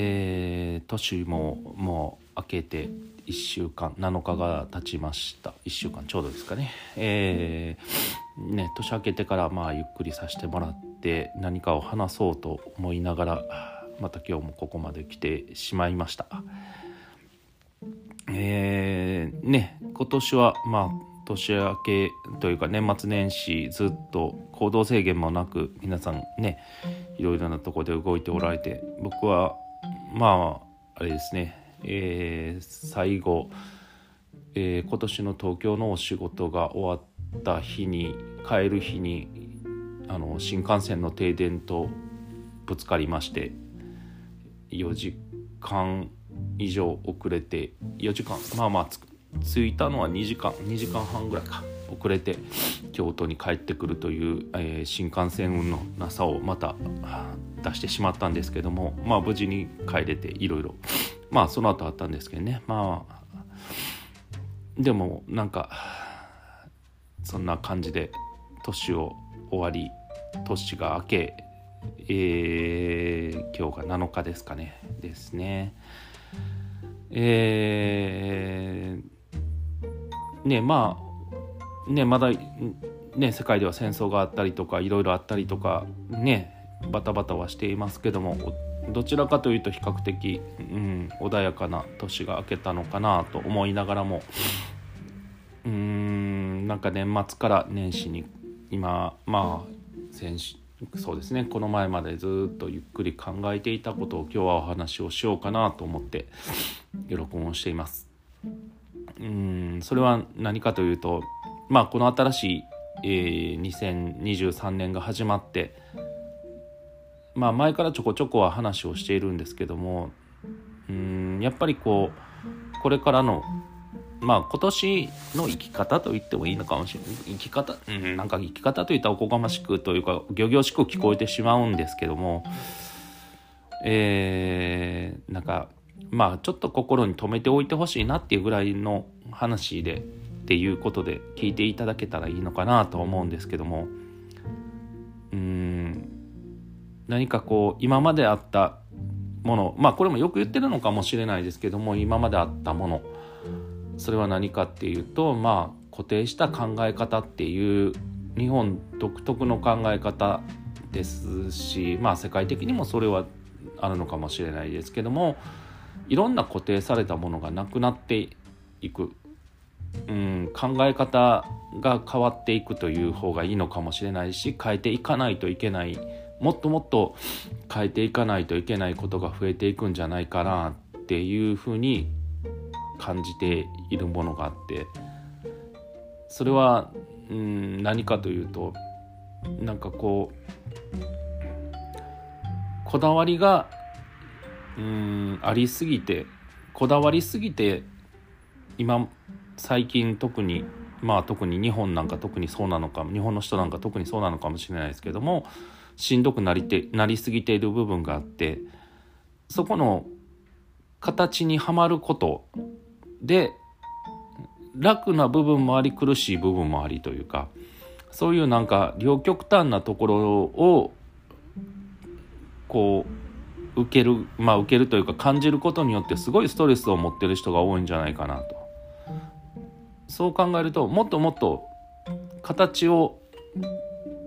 えー、年ももう明けて1週間7日が経ちました。1週間ちょうどですかね。えー、ね年明けてからまあゆっくりさせてもらって何かを話そうと思いながらまた今日もここまで来てしまいました。えー、ね今年はまあ年明けというか年末年始ずっと行動制限もなく皆さんねいろいろなとこで動いておられて僕はまああれですね、えー、最後、えー、今年の東京のお仕事が終わった日に帰る日にあの新幹線の停電とぶつかりまして4時間以上遅れて4時間まあまあ着いたのは2時間2時間半ぐらいか遅れて京都に帰ってくるという、えー、新幹線運のなさをまた出してしまったんですけどもまあ無事に帰れていろいろまあその後あったんですけどね。まあでもなんかそんな感じで年を終わり年が明け、えー、今日が7日ですかね。ですね。えーねまあねまだね世界では戦争があったりとかいろいろあったりとかねバタバタはしていますけどもどちらかというと比較的、うん、穏やかな年が明けたのかなと思いながらもうーんなんか年末から年始に今まあ先そうですねこの前までずっとゆっくり考えていたことを今日はお話をしようかなと思って録音をしています。うんそれは何かというとまあこの新しい、えー、2023年が始まってまあ前からちょこちょこは話をしているんですけどもうんやっぱりこうこれからのまあ今年の生き方と言ってもいいのかもしれない。生き方うんなんか生き方といったらおこがましくというか仰々しく聞こえてしまうんですけどもえー、なんかまあちょっと心に留めておいてほしいなっていうぐらいの話でっていうことで聞いていただけたらいいのかなと思うんですけどもうん何かこう今まであったものまあこれもよく言ってるのかもしれないですけども今まであったものそれは何かっていうとまあ固定した考え方っていう日本独特の考え方ですしまあ世界的にもそれはあるのかもしれないですけどもいろんな固定されたものがなくなっていく、うん、考え方が変わっていくという方がいいのかもしれないし変えていかないといけないもっともっと変えていかないといけないことが増えていくんじゃないかなっていうふうに感じているものがあってそれは、うん、何かというとなんかこうこだわりがうんありすぎてこだわりすぎて今最近特にまあ特に日本なんか特にそうなのか日本の人なんか特にそうなのかもしれないですけどもしんどくなりてなりすぎている部分があってそこの形にはまることで楽な部分もあり苦しい部分もありというかそういうなんか両極端なところをこう受けるまあ受けるというか感じることによってすごいストレスを持ってる人が多いんじゃないかなと。そう考えるともっともっと形を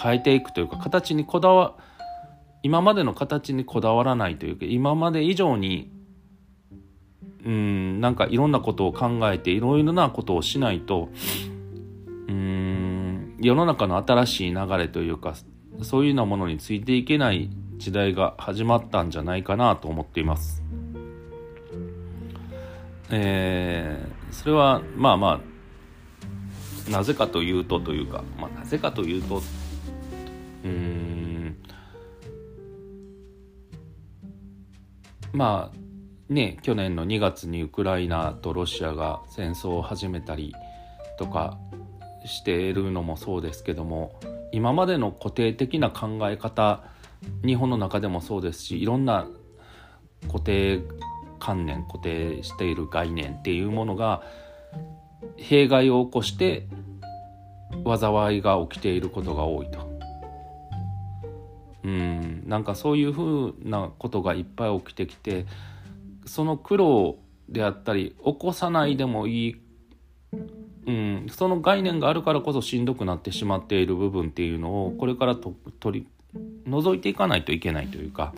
変えていくというか形にこだわ今までの形にこだわらないというか今まで以上にうんなんかいろんなことを考えていろいろなことをしないとうん世の中の新しい流れというかそういうようなものについていけない時代が始まったんじゃないかなと思っています。えー、それはまあまあなぜかというとというか、まあ、なぜかというとうんまあね去年の2月にウクライナとロシアが戦争を始めたりとかしているのもそうですけども今までの固定的な考え方日本の中でもそうですしいろんな固定観念固定している概念っていうものが弊害を起こして災いが起きていることが多いと。うん。なんかそういうふうなことがいっぱい起きてきてその苦労であったり起こさないでもいい、うん、その概念があるからこそしんどくなってしまっている部分っていうのをこれからと取り除いていかないといけないというか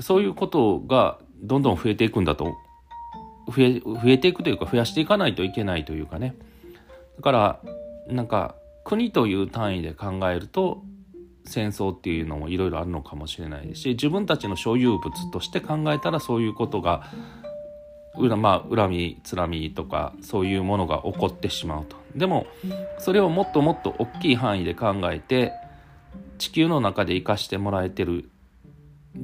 そういうことがどんどん増えていくんだと増え増えていくというか増やしていかないといけないというかね。だからなんか国という単位で考えると戦争っていうのもいろいろあるのかもしれないし自分たちの所有物として考えたらそういうことがまあ、恨みつらみとかそういうものが起こってしまうと。でもそれをもっともっと大きい範囲で考えて地球の中で生かしてもらえてる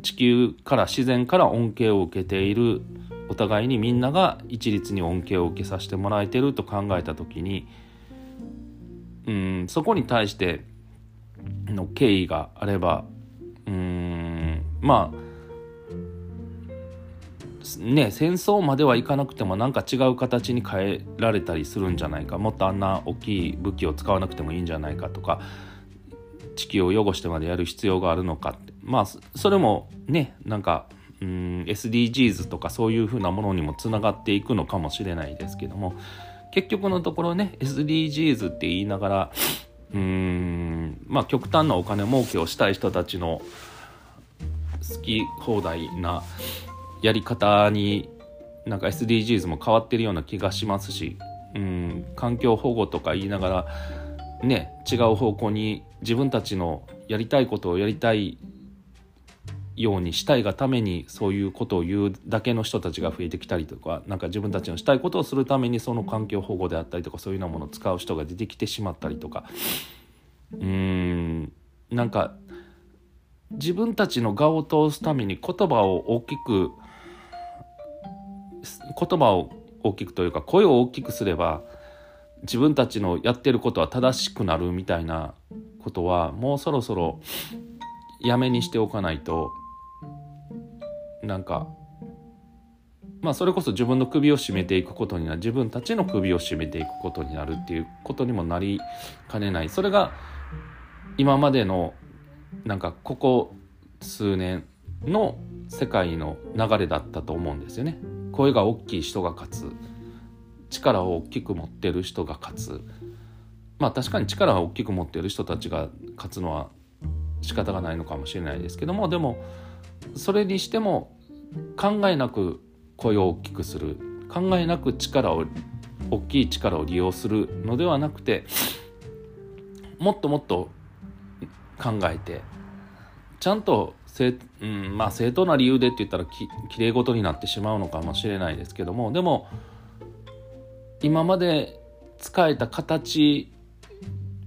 地球から自然から恩恵を受けているお互いにみんなが一律に恩恵を受けさせてもらえてると考えた時にうんそこに対しての敬意があればうんまあね戦争まではいかなくてもなんか違う形に変えられたりするんじゃないかもっとあんな大きい武器を使わなくてもいいんじゃないかとか地球を汚してまでやる必要があるのかって。まあそれもねなんかうん SDGs とかそういうふうなものにもつながっていくのかもしれないですけども結局のところね SDGs って言いながらうんまあ極端なお金儲けをしたい人たちの好き放題なやり方になんか SDGs も変わってるような気がしますしうん環境保護とか言いながらね違う方向に自分たちのやりたいことをやりたいようにしたいがためにそういうことを言うだけの人たちが増えてきたりとか何か自分たちのしたいことをするためにその環境保護であったりとかそういうようなものを使う人が出てきてしまったりとかうん。なんか自分たちの我を通すために言葉を大きく言葉を大きくというか声を大きくすれば自分たちのやってることは正しくなるみたいなことはもうそろそろやめにしておかないとなんかまあそれこそ自分の首を絞めていくことになる自分たちの首を絞めていくことになるっていうことにもなりかねないそれが今までのなんかここ数年の世界の流れだったと思うんですよね。声が大きい人が勝つ。力を大きく持ってる人が勝つ。まあ確かに力を大きく持ってる人たちが勝つのは仕方がないのかもしれないですけどもでもそれにしても考えなく声を大きくする。考えなく力を大きい力を利用するのではなくてもっともっと考えてちゃんと正,、うんまあ、正当な理由でって言ったらきれい事になってしまうのかもしれないですけどもでも今まで使えた形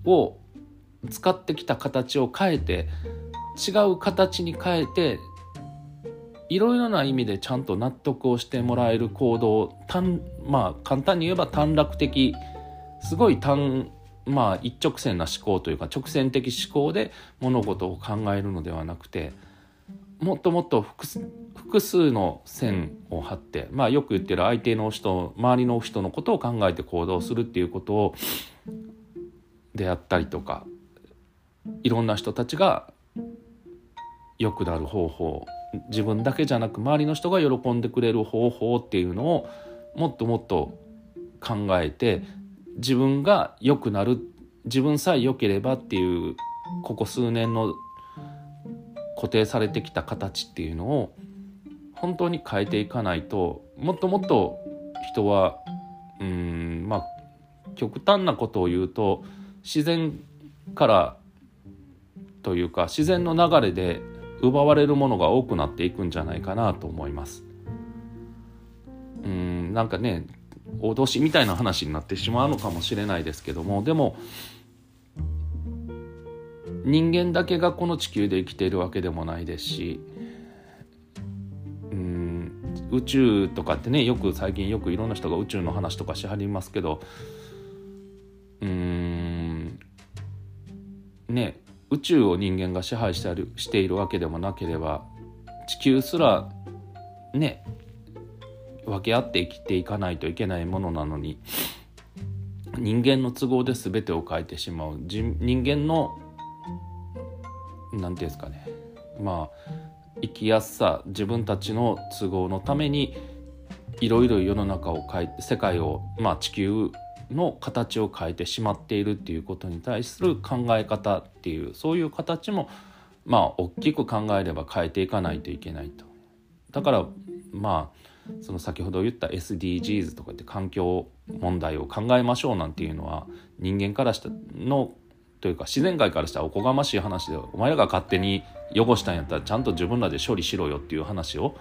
を使ってきた形を変えて違う形に変えていろいろな意味でちゃんと納得をしてもらえる行動単まあ簡単に言えば短絡的すごい単まあ一直線な思考というか直線的思考で物事を考えるのではなくてもっともっと複数の線を張って、まあ、よく言ってる相手の人周りの人のことを考えて行動するっていうことをであったりとかいろんな人たちが良くなる方法自分だけじゃなく周りの人が喜んでくれる方法っていうのをもっともっと考えて自分が良くなる自分さえ良ければっていうここ数年の固定されてきた形っていうのを本当に変えていかないともっともっと人はうんまあ極端なことを言うと自然からというか自然の流れで奪われるものが多くなっていくんじゃないかなと思います。うんなんかね脅しみたいな話になってしまうのかもしれないですけどもでも人間だけがこの地球で生きているわけでもないですしうん宇宙とかってねよく最近よくいろんな人が宇宙の話とかしはりますけどうんね宇宙を人間が支配してるしているわけでもなければ地球すらね分け合って生きていかないといけないものなのに人間の都合で全てを変えてしまう人間の何て言うんですかねまあ生きやすさ自分たちの都合のためにいろいろ世の中を変えて世界を、まあ、地球の形を変えてしまっているっていうことに対する考え方っていうそういう形もまあ大きく考えれば変えていかないといけないと。だからまあその先ほど言った SDGs とかって環境問題を考えましょうなんていうのは人間からしたのというか自然界からしたらおこがましい話でお前らが勝手に汚したんやったらちゃんと自分らで処理しろよっていう話を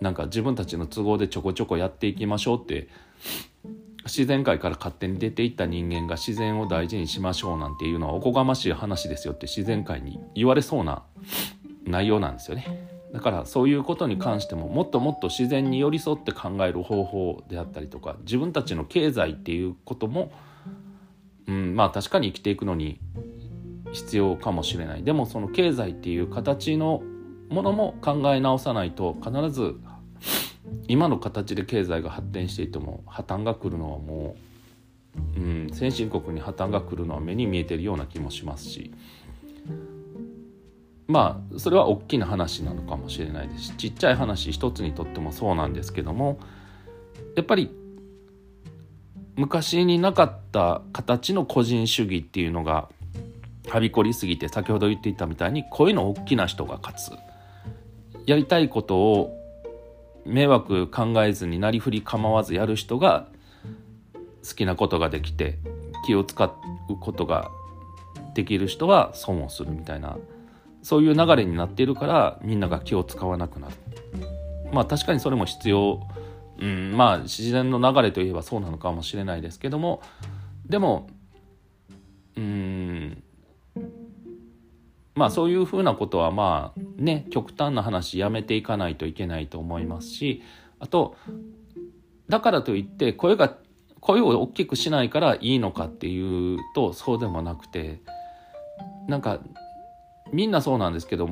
なんか自分たちの都合でちょこちょこやっていきましょうって自然界から勝手に出ていった人間が自然を大事にしましょうなんていうのはおこがましい話ですよって自然界に言われそうな内容なんですよね。だからそういうことに関してももっともっと自然に寄り添って考える方法であったりとか自分たちの経済っていうことも、うん、まあ確かに生きていくのに必要かもしれない。でもその経済っていう形のものも考え直さないと必ず今の形で経済が発展していても破綻が来るのはもう、うん、先進国に破綻が来るのは目に見えてるような気もしますし。まあそれは大きな話なのかもしれないですしちっちゃい話一つにとってもそうなんですけどもやっぱり昔になかった形の個人主義っていうのがはびこりすぎて先ほど言っていたみたいに声の大きな人が勝つ。やりたいことを迷惑考えずになりふり構わずやる人が好きなことができて気を使うことができる人は損をするみたいなそういう流れになっているからみんなが気を使わなくなる。まあ確かにそれも必要、うん、まあ自然の流れといえばそうなのかもしれないですけども。でもうんまあそういうふうなことはまあね極端な話やめていかないといけないと思いますしあとだからといって声が声を大きくしないからいいのかっていうとそうでもなくてなんかみんなそうなんですけど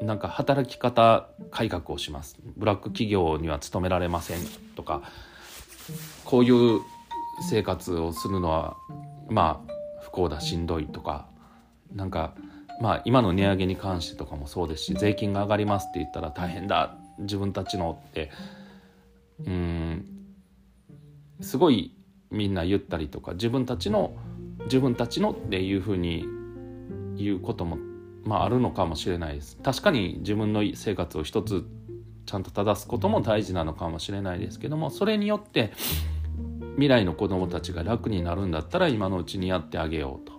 なんか働き方改革をします。ブラック企業には勤められませんとかこういう生活をするのはまあ不幸だしんどいとかなんかまあ今の値上げに関してとかもそうですし税金が上がりますって言ったら大変だ自分たちのってうんすごいみんな言ったりとか自分たちの自分たちのっていうふうに言うこともまああるのかもしれないです。確かに自分の生活を一つちゃんと正すことも大事なのかもしれないですけどもそれによって未来の子どもたちが楽になるんだったら今のうちにやってあげようと。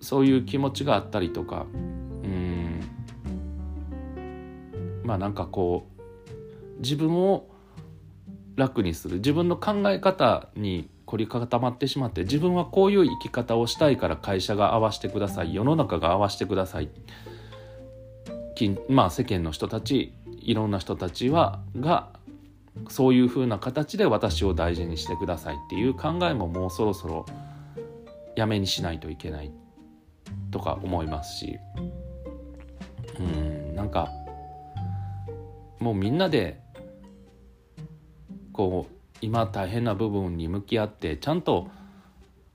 そういう気持ちがあったりとかうんまあなんかこう自分を楽にする。自分の考え方に凝り固まってしまって自分はこういう生き方をしたいから会社が合わせてください世の中が合わせてください。まあ世間の人たちいろんな人たちはがそういうふうな形で私を大事にしてくださいっていう考えももうそろそろやめにしないといけないとか思いますし。うんなんかもうみんなでこう今大変な部分に向き合ってちゃんと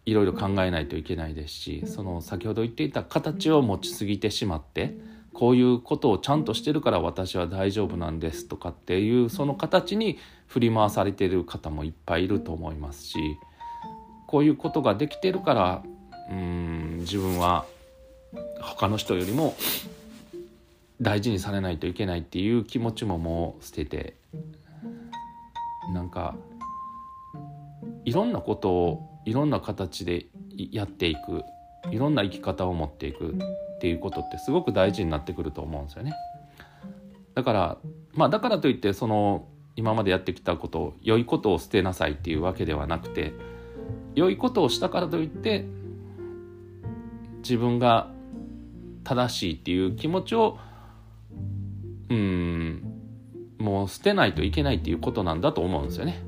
いろいろ考えないといけないですしその先ほど言っていた形を持ちすぎてしまってこういうことをちゃんとしてるから私は大丈夫なんですとかっていうその形に振り回されてる方もいっぱいいると思いますしこういうことができてるからうん自分は他の人よりも大事にされないといけないっていう気持ちももう捨ててなんかいろんなことをいろんな形でやっていくいろんな生き方を持っていくっていうことってすごく大事になってくると思うんですよね。だからまあだからといってその今までやってきたことを良いことを捨てなさいっていうわけではなくて良いことをしたからといって自分が正しいっていう気持ちをうんもう捨てないといけないっていうことなんだと思うんですよね。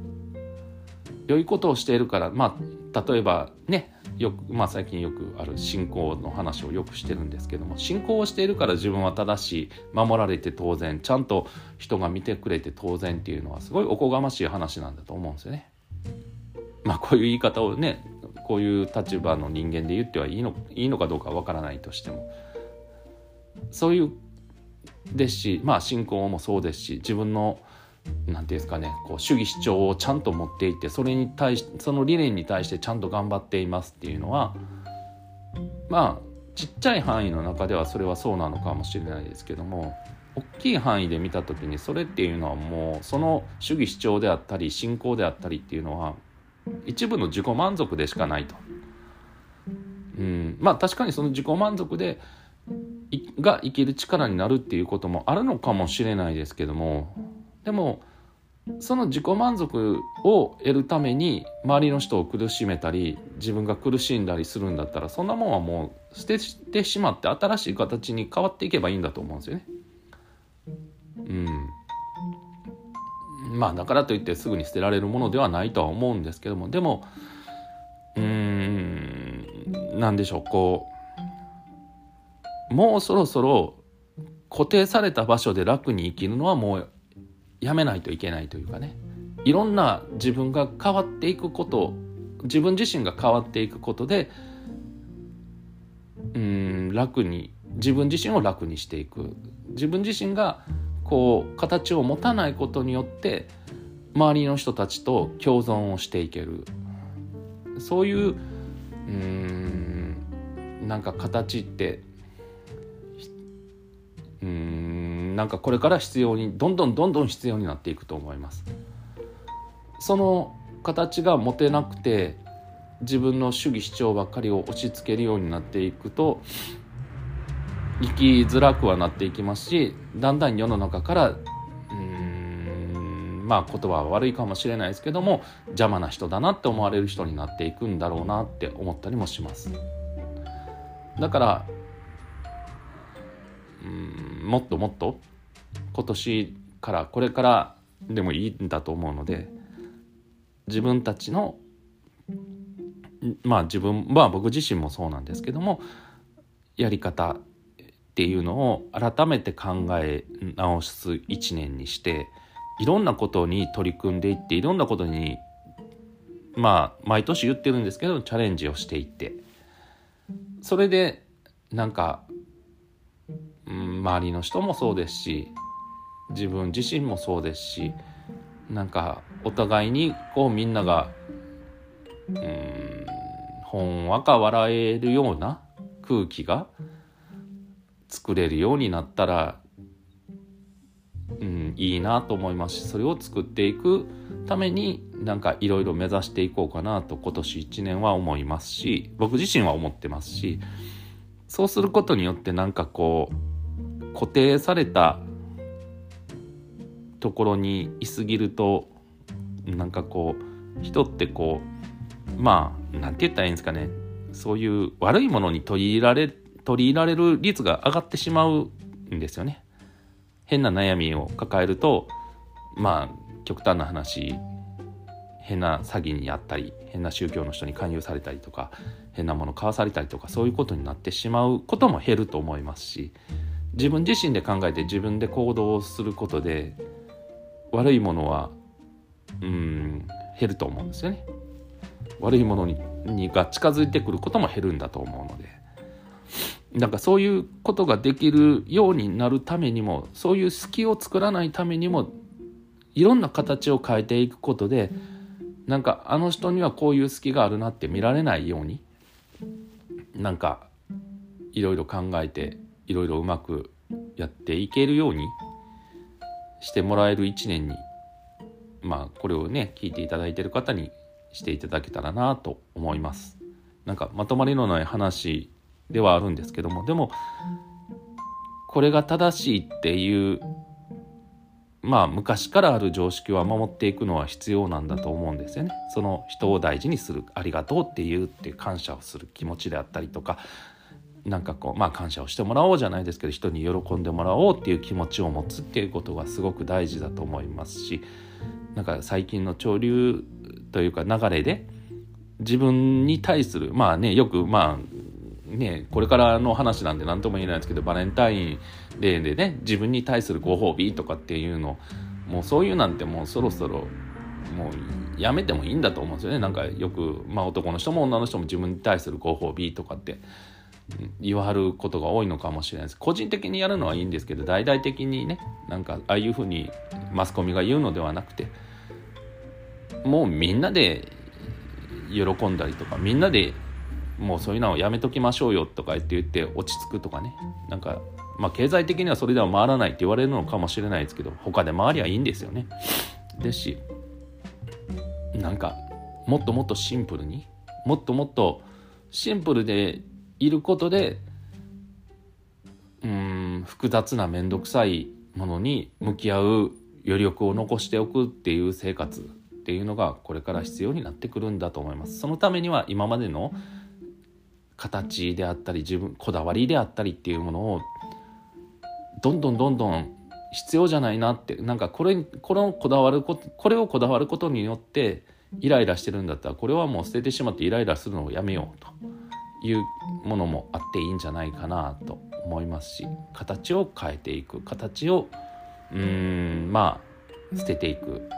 良いことをしているからまあ例えばねよく、まあ、最近よくある信仰の話をよくしてるんですけども信仰をしているから自分は正しい守られて当然ちゃんと人が見てくれて当然っていうのはすごいおこがましい話なんだと思うんですよね。まあこういう言い方をねこういう立場の人間で言ってはいいのいいのかどうかわからないとしてもそういうですしまあ信仰もそうですし自分の何て言うんですかねこう主義主張をちゃんと持っていてそれに対しその理念に対してちゃんと頑張っていますっていうのはまあちっちゃい範囲の中ではそれはそうなのかもしれないですけども大きい範囲で見た時にそれっていうのはもうその主義主張であったり信仰であったりっていうのは一部の自己満足でしかないと。うん、まあ確かにその自己満足でが生きる力になるっていうこともあるのかもしれないですけどもでもその自己満足を得るために周りの人を苦しめたり自分が苦しんだりするんだったらそんなもんはもう捨ててしまって新しい形に変わっていけばいいんだと思うんですよね。うん、まあだからといってすぐに捨てられるものではないとは思うんですけどもでもうーん何でしょうこうもうそろそろ固定された場所で楽に生きるのはもうやめないといけないというかね。いろんな自分が変わっていくこと自分自身が変わっていくことでうん楽に自分自身を楽にしていく。自分自身がこう形を持たないことによって周りの人たちと共存をしていける。そういううんなんか形ってなんかこれから必要にどんどんどんどん必要になっていくと思います。その形が持てなくて自分の主義主張ばっかりを押し付けるようになっていくと生きづらくはなっていきますしだんだん世の中からうんまあ言葉は悪いかもしれないですけども邪魔な人だなって思われる人になっていくんだろうなって思ったりもします。だからうんもっともっと今年からこれからでもいいんだと思うので自分たちのまあ自分まあ僕自身もそうなんですけどもやり方っていうのを改めて考え直す1年にしていろんなことに取り組んでいっていろんなことにまあ毎年言ってるんですけどチャレンジをしていって。それでなんか周りの人もそうですし自分自身もそうですしなんかお互いにこうみんながうんほんわか笑えるような空気が作れるようになったら、うん、いいなと思いますしそれを作っていくためになんかいろいろ目指していこうかなと今年1年は思いますし僕自身は思ってますしそうすることによってなんかこう固定されたところにいすぎるとなんかこう人ってこうまあ何て言ったらいいんですかねそういう悪いものに取り入られ取り入られる率が上がってしまうんですよね。変な悩みを抱えるとまあ極端な話変な詐欺にあったり変な宗教の人に勧誘されたりとか変なもの買わされたりとかそういうことになってしまうことも減ると思いますし自分自身で考えて自分で行動することで悪いものはうん減ると思うんですよね。悪いものににが近づいてくることも減るんだと思うのでなんかそういうことができるようになるためにもそういう隙を作らないためにもいろんな形を変えていくことでなんかあの人にはこういう隙があるなって見られないようになんかいろいろ考えていろいろうまくやっていけるようにしてもらえる一年にまあこれをね聞いていただいてる方にしていただけたらなと思いますなんかまとまりのない話ではあるんですけどもでもこれが正しいっていうまあ昔からある常識は守っていくのは必要なんだと思うんですよね。その人を大事にするありがとうっていうっていう感謝をする気持ちであったりとかなんかこうまあ感謝をしてもらおうじゃないですけど人に喜んでもらおうっていう気持ちを持つっていうことがすごく大事だと思いますしなんか最近の潮流というか流れで自分に対するまあねよくまあねこれからの話なんで何とも言えないですけどバレンタインデーでね自分に対するご褒美とかっていうのもうそういうなんてもうそろそろもうやめてもいいんだと思うんですよね。なんかよく、まあ、男の人も女の人も自分に対するご褒美とかって言わはることが多いのかもしれないです。個人的にやるのはいいんですけど大々的にねなんかああいうふうにマスコミが言うのではなくてもうみんなで喜んだりとかみんなでもうそういうのをやめときましょうよとか言って言って落ち着くとかね。なんかまあ経済的にはそれでは回らないって言われるのかもしれないですけど他で回りゃいいんですよね。ですしなんかもっともっとシンプルにもっともっとシンプルでいることでうん複雑な面倒くさいものに向き合う余力を残しておくっていう生活っていうのがこれから必要になってくるんだと思います。そのためには今までの形であったり自分こだわりであったりっていうものをどんどんどんどん必要じゃないなってなんかこれこのこだわることこれをこだわることによってイライラしてるんだったらこれはもう捨ててしまってイライラするのをやめようと。いうものもあっていいんじゃないかなと思いますし形を変えていく。形をうーんまあ捨てていく。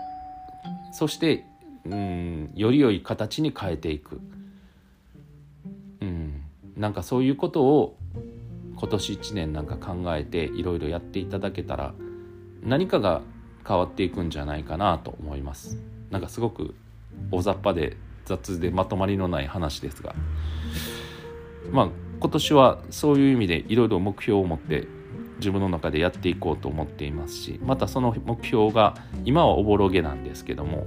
そしてうんより良い形に変えていく。うんなんかそういうことを今年1年なんか考えていろいろやっていただけたら何かが変わっていくんじゃないかなと思います。なんかすごく大雑把で雑でまとまりのない話ですが。まあ今年はそういう意味でいろいろ目標を持って自分の中でやっていこうと思っていますしまたその目標が今はおぼろげなんですけども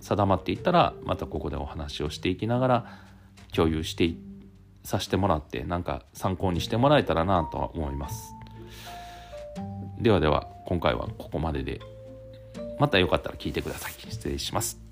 定まっていったらまたここでお話をしていきながら共有してさせてもらってなんか参考にしてもらえたらなとは思います。ではでは今回はここまででまたよかったら聞いてください。失礼します。